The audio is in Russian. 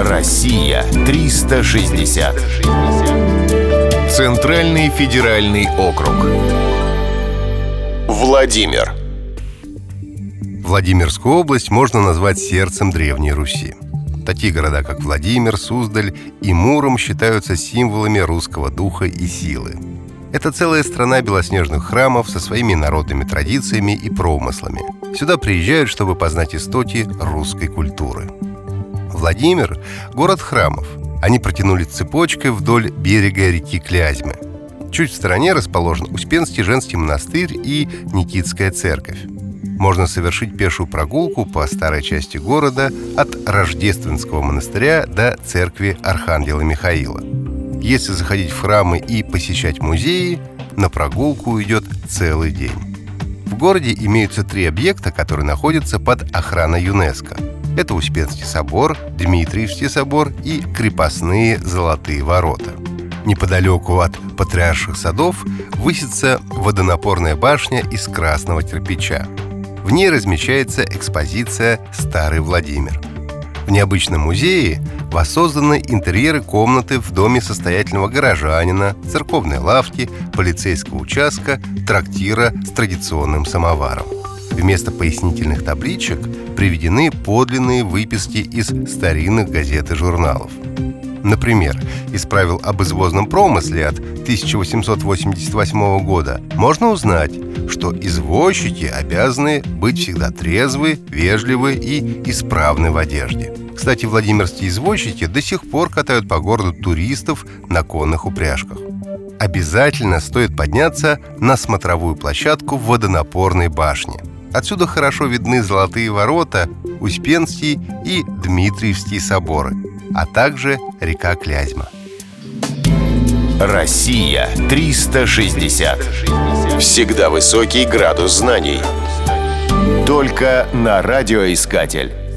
Россия 360. Центральный федеральный округ. Владимир. Владимирскую область можно назвать сердцем Древней Руси. Такие города, как Владимир, Суздаль и Муром считаются символами русского духа и силы. Это целая страна белоснежных храмов со своими народными традициями и промыслами. Сюда приезжают, чтобы познать истоки русской культуры. Владимир – город храмов. Они протянули цепочкой вдоль берега реки Клязьмы. Чуть в стороне расположен Успенский женский монастырь и Никитская церковь можно совершить пешую прогулку по старой части города от Рождественского монастыря до церкви Архангела Михаила. Если заходить в храмы и посещать музеи, на прогулку уйдет целый день. В городе имеются три объекта, которые находятся под охраной ЮНЕСКО. Это Успенский собор, Дмитриевский собор и крепостные золотые ворота. Неподалеку от Патриарших садов высится водонапорная башня из красного кирпича. В ней размещается экспозиция «Старый Владимир». В необычном музее воссозданы интерьеры комнаты в доме состоятельного горожанина, церковной лавки, полицейского участка, трактира с традиционным самоваром. Вместо пояснительных табличек приведены подлинные выписки из старинных газет и журналов. Например, из правил об извозном промысле от 1888 года можно узнать, что извозчики обязаны быть всегда трезвы, вежливы и исправны в одежде. Кстати, владимирские извозчики до сих пор катают по городу туристов на конных упряжках. Обязательно стоит подняться на смотровую площадку в водонапорной башне. Отсюда хорошо видны Золотые ворота, Успенский и Дмитриевские соборы, а также река Клязьма. Россия 360. Всегда высокий градус знаний. Только на радиоискатель.